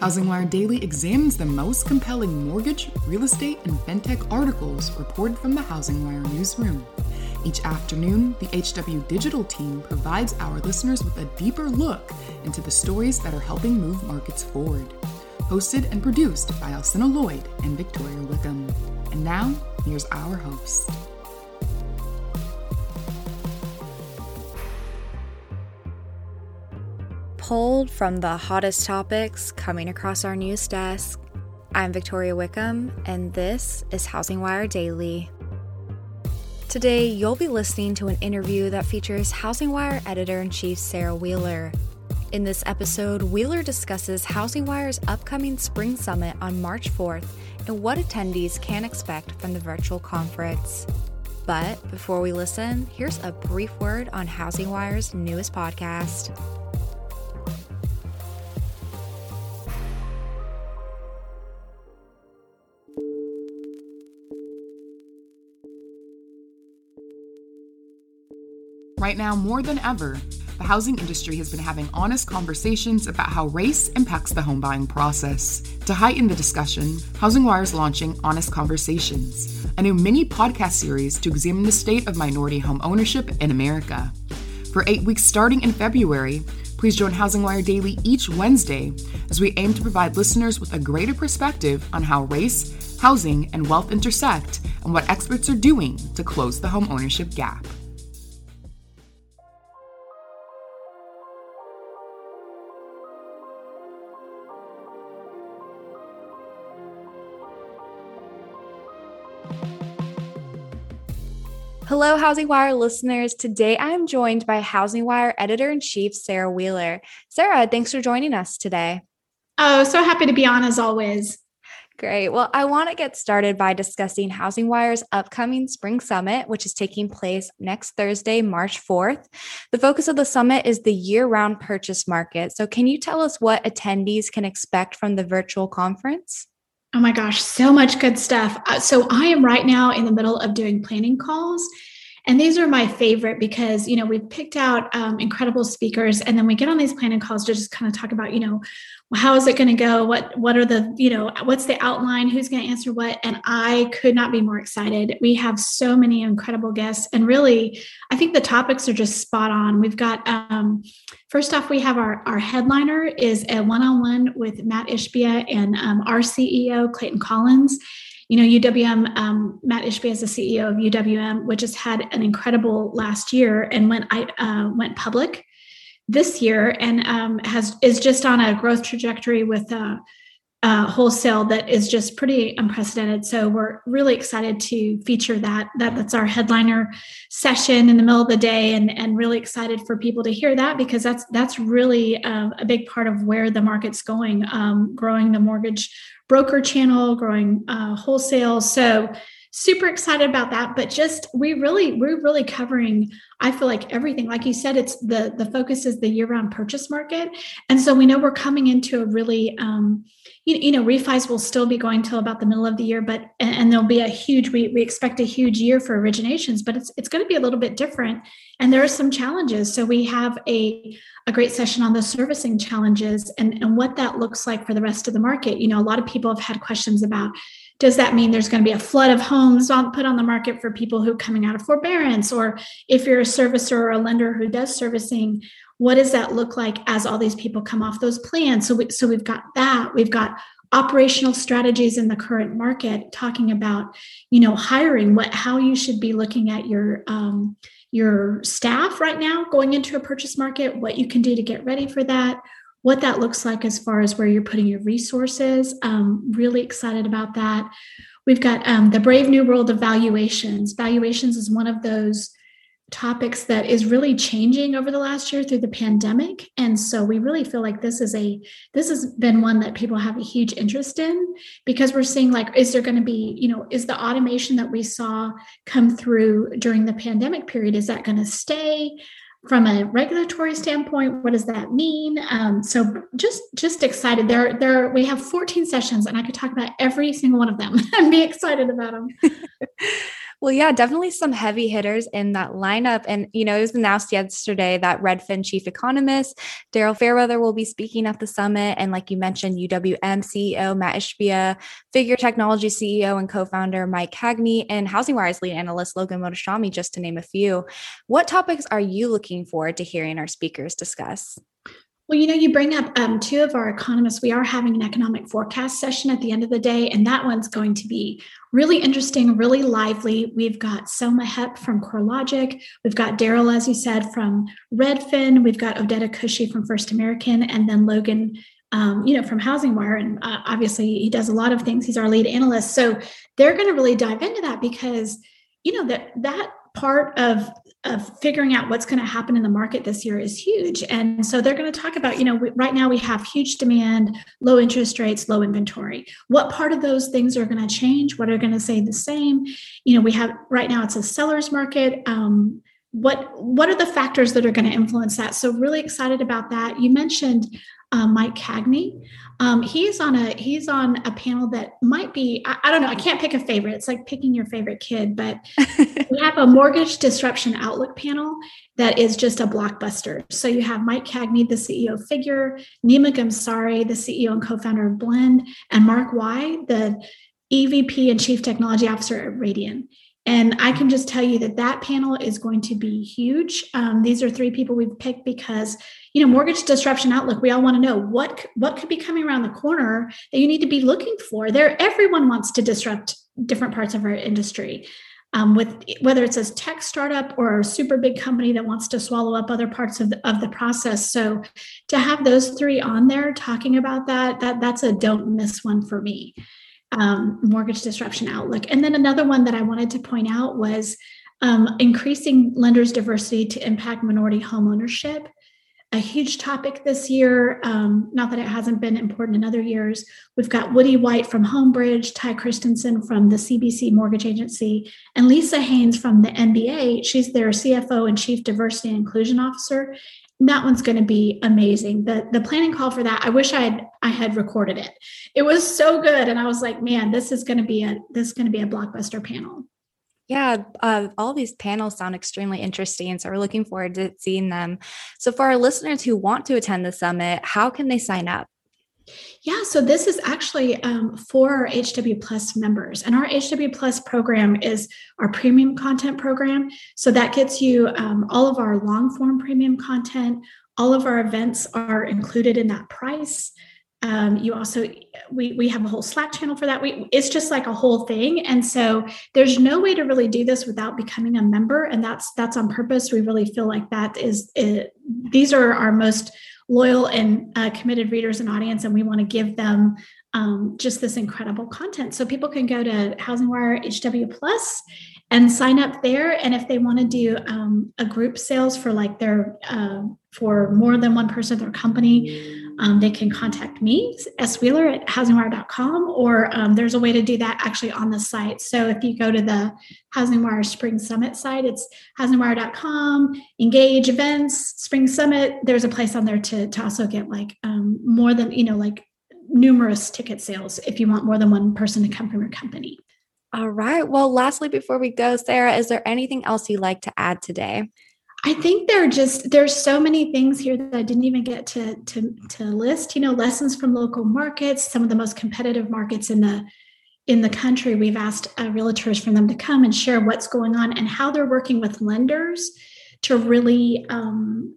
HousingWire Daily examines the most compelling mortgage, real estate, and fintech articles reported from the HousingWire newsroom. Each afternoon, the HW Digital team provides our listeners with a deeper look into the stories that are helping move markets forward. Hosted and produced by Alcina Lloyd and Victoria Wickham. And now, here's our host. Pulled from the hottest topics coming across our news desk. I'm Victoria Wickham, and this is Housing Wire Daily. Today, you'll be listening to an interview that features Housing Wire editor in chief Sarah Wheeler. In this episode, Wheeler discusses Housing Wire's upcoming spring summit on March 4th and what attendees can expect from the virtual conference. But before we listen, here's a brief word on Housing Wire's newest podcast. Right now, more than ever, the housing industry has been having honest conversations about how race impacts the home buying process. To heighten the discussion, Housing Wire is launching Honest Conversations, a new mini podcast series to examine the state of minority home ownership in America. For eight weeks starting in February, please join Housing Wire Daily each Wednesday as we aim to provide listeners with a greater perspective on how race, housing, and wealth intersect and what experts are doing to close the home ownership gap. Hello, Housing Wire listeners. Today I am joined by Housing Wire editor in chief, Sarah Wheeler. Sarah, thanks for joining us today. Oh, so happy to be on as always. Great. Well, I want to get started by discussing Housing Wire's upcoming Spring Summit, which is taking place next Thursday, March 4th. The focus of the summit is the year round purchase market. So, can you tell us what attendees can expect from the virtual conference? Oh my gosh, so much good stuff. Uh, so I am right now in the middle of doing planning calls. And these are my favorite because, you know, we've picked out um, incredible speakers and then we get on these planning calls to just kind of talk about, you know, how is it going to go? What what are the you know what's the outline? Who's going to answer what? And i could not be more excited. We have so many incredible guests and really i think the topics are just spot on. We've got um, first off we have our our headliner is a one-on-one with matt ishbia and um, our ceo clayton collins you know uwm um, matt ishbia is the ceo of uwm which has had an incredible last year and when i uh, went public this year and um, has is just on a growth trajectory with uh, uh, wholesale that is just pretty unprecedented. So we're really excited to feature that. That that's our headliner session in the middle of the day, and and really excited for people to hear that because that's that's really uh, a big part of where the market's going, um, growing the mortgage broker channel, growing uh, wholesale. So super excited about that but just we really we're really covering i feel like everything. Like you said it's the the focus is the year-round purchase market. And so we know we're coming into a really um you, you know refis will still be going till about the middle of the year but and, and there'll be a huge we, we expect a huge year for originations but it's it's going to be a little bit different. And there are some challenges. So we have a a great session on the servicing challenges and, and what that looks like for the rest of the market. You know a lot of people have had questions about does that mean there's going to be a flood of homes on, put on the market for people who are coming out of forbearance? Or if you're a servicer or a lender who does servicing what does that look like as all these people come off those plans? So we, so we've got that. We've got operational strategies in the current market talking about you know hiring what how you should be looking at your um, your staff right now going into a purchase market what you can do to get ready for that what that looks like as far as where you're putting your resources. Um, really excited about that. We've got um, the brave new world of valuations. Valuations is one of those topics that is really changing over the last year through the pandemic and so we really feel like this is a this has been one that people have a huge interest in because we're seeing like is there going to be you know is the automation that we saw come through during the pandemic period is that going to stay from a regulatory standpoint what does that mean? Um, so just just excited. There there we have 14 sessions and i could talk about every single one of them. And be excited about them Well, yeah, definitely some heavy hitters in that lineup. And, you know, it was announced yesterday that Redfin chief economist Daryl Fairweather will be speaking at the summit. And like you mentioned, UWM CEO Matt Ishbia, Figure Technology CEO and co founder Mike Cagney, and Housing Wire's lead analyst Logan Mohtashami, just to name a few. What topics are you looking forward to hearing our speakers discuss? Well, you know, you bring up um, two of our economists. We are having an economic forecast session at the end of the day, and that one's going to be really interesting, really lively. We've got Selma Hepp from CoreLogic. We've got Daryl, as you said, from Redfin. We've got Odeta Kushi from First American, and then Logan um, you know, from Housing Wire. And uh, obviously, he does a lot of things. He's our lead analyst. So they're going to really dive into that because, you know, that that part of of figuring out what's going to happen in the market this year is huge. And so they're going to talk about you know we, right now we have huge demand low interest rates low inventory. What part of those things are going to change? What are going to stay the same? You know we have right now it's a seller's market. Um, what what are the factors that are going to influence that? So really excited about that. You mentioned uh, Mike Cagney. Um, he's on a he's on a panel that might be I, I, don't know I can't pick a favorite. It's like picking your favorite kid, but we have a mortgage disruption outlook panel that is just a blockbuster. So you have Mike Cagney, the CEO of Figure, Nima Ghamsari, the CEO and co-founder of Blend, and Mark Wai, the EVP and Chief Technology Officer at Radian. And I can just tell you that that panel is going to be huge. Um, these are three people we've picked because you know mortgage disruption outlook we all want to know what what could be coming around the corner that you need to be looking for there. Everyone wants to disrupt different parts of our industry um, with whether it's a tech startup or a super big company that wants to swallow up other parts of the, of the process. So to have those three on there talking about that that that's a don't miss one for me um, mortgage disruption outlook and then another one that i wanted to point out was um, increasing lenders diversity to impact minority home ownership a huge topic this year. Um, not that it hasn't been important in other years. We've got Woody White from Homebridge, Ty Christensen from the CBC Mortgage Agency, and Lisa Haynes from the MBA. She's their CFO and Chief Diversity and Inclusion Officer. That one's going to be amazing. The the planning call for that, I wish I had I had recorded it. It was so good, and I was like, man, this is going to be a this is going to be a blockbuster panel. Yeah, uh, all these panels sound extremely interesting. So we're looking forward to seeing them. So, for our listeners who want to attend the summit, how can they sign up? Yeah, so this is actually um, for our HW Plus members. And our HW Plus program is our premium content program. So that gets you um, all of our long form premium content. All of our events are included in that price. Um, you also we we have a whole slack channel for that we it's just like a whole thing and so there's no way to really do this without becoming a member and that's that's on purpose we really feel like that is it, these are our most loyal and uh, committed readers and audience and we want to give them um, just this incredible content. So people can go to housing wire hw plus and sign up there and if they want to do um, a group sales for like their uh, for more than one person their company um, they can contact me, S. Wheeler at housingwire.com, or um, there's a way to do that actually on the site. So if you go to the Housing Wire Spring Summit site, it's housingwire.com, engage events, Spring Summit. There's a place on there to, to also get like um, more than, you know, like numerous ticket sales if you want more than one person to come from your company. All right. Well, lastly, before we go, Sarah, is there anything else you'd like to add today? I think there are just there's so many things here that I didn't even get to to to list. You know, lessons from local markets, some of the most competitive markets in the in the country. We've asked uh, realtors for them to come and share what's going on and how they're working with lenders to really um,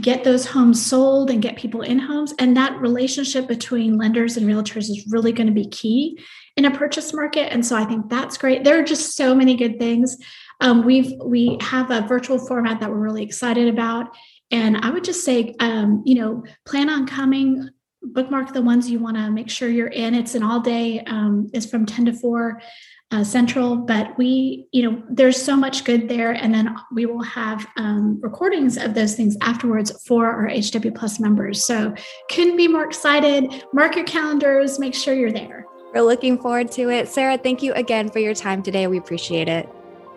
get those homes sold and get people in homes. And that relationship between lenders and realtors is really going to be key in a purchase market. And so I think that's great. There are just so many good things. Um, we've we have a virtual format that we're really excited about, and I would just say, um, you know, plan on coming bookmark the ones you want to make sure you're in. It's an all day, um, it's from 10 to 4 uh, central but we you know there's so much good there. And then we will have um, recordings of those things afterwards for our hw plus members. So couldn't be more excited. Mark your calendars. Make sure you're there. We're looking forward to it. Sarah thank you again for your time today. We appreciate it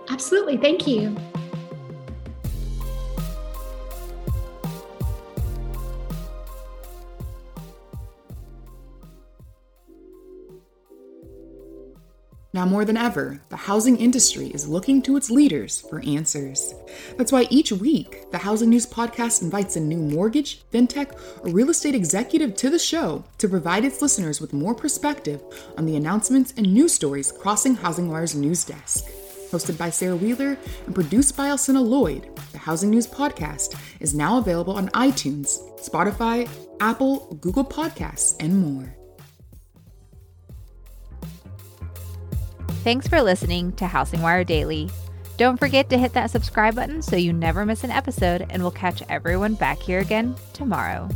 absolutely thank you Now more than ever, the housing industry is looking to its leaders for answers. That's why each week, the Housing News Podcast invites a new mortgage, fintech, or real estate executive to the show to provide its listeners with more perspective on the announcements and news stories crossing Housing Wire's news desk. Hosted by Sarah Wheeler and produced by Alcina Lloyd, the Housing News Podcast is now available on iTunes, Spotify, Apple, Google Podcasts, and more. Thanks for listening to Housing Wire Daily. Don't forget to hit that subscribe button so you never miss an episode, and we'll catch everyone back here again tomorrow.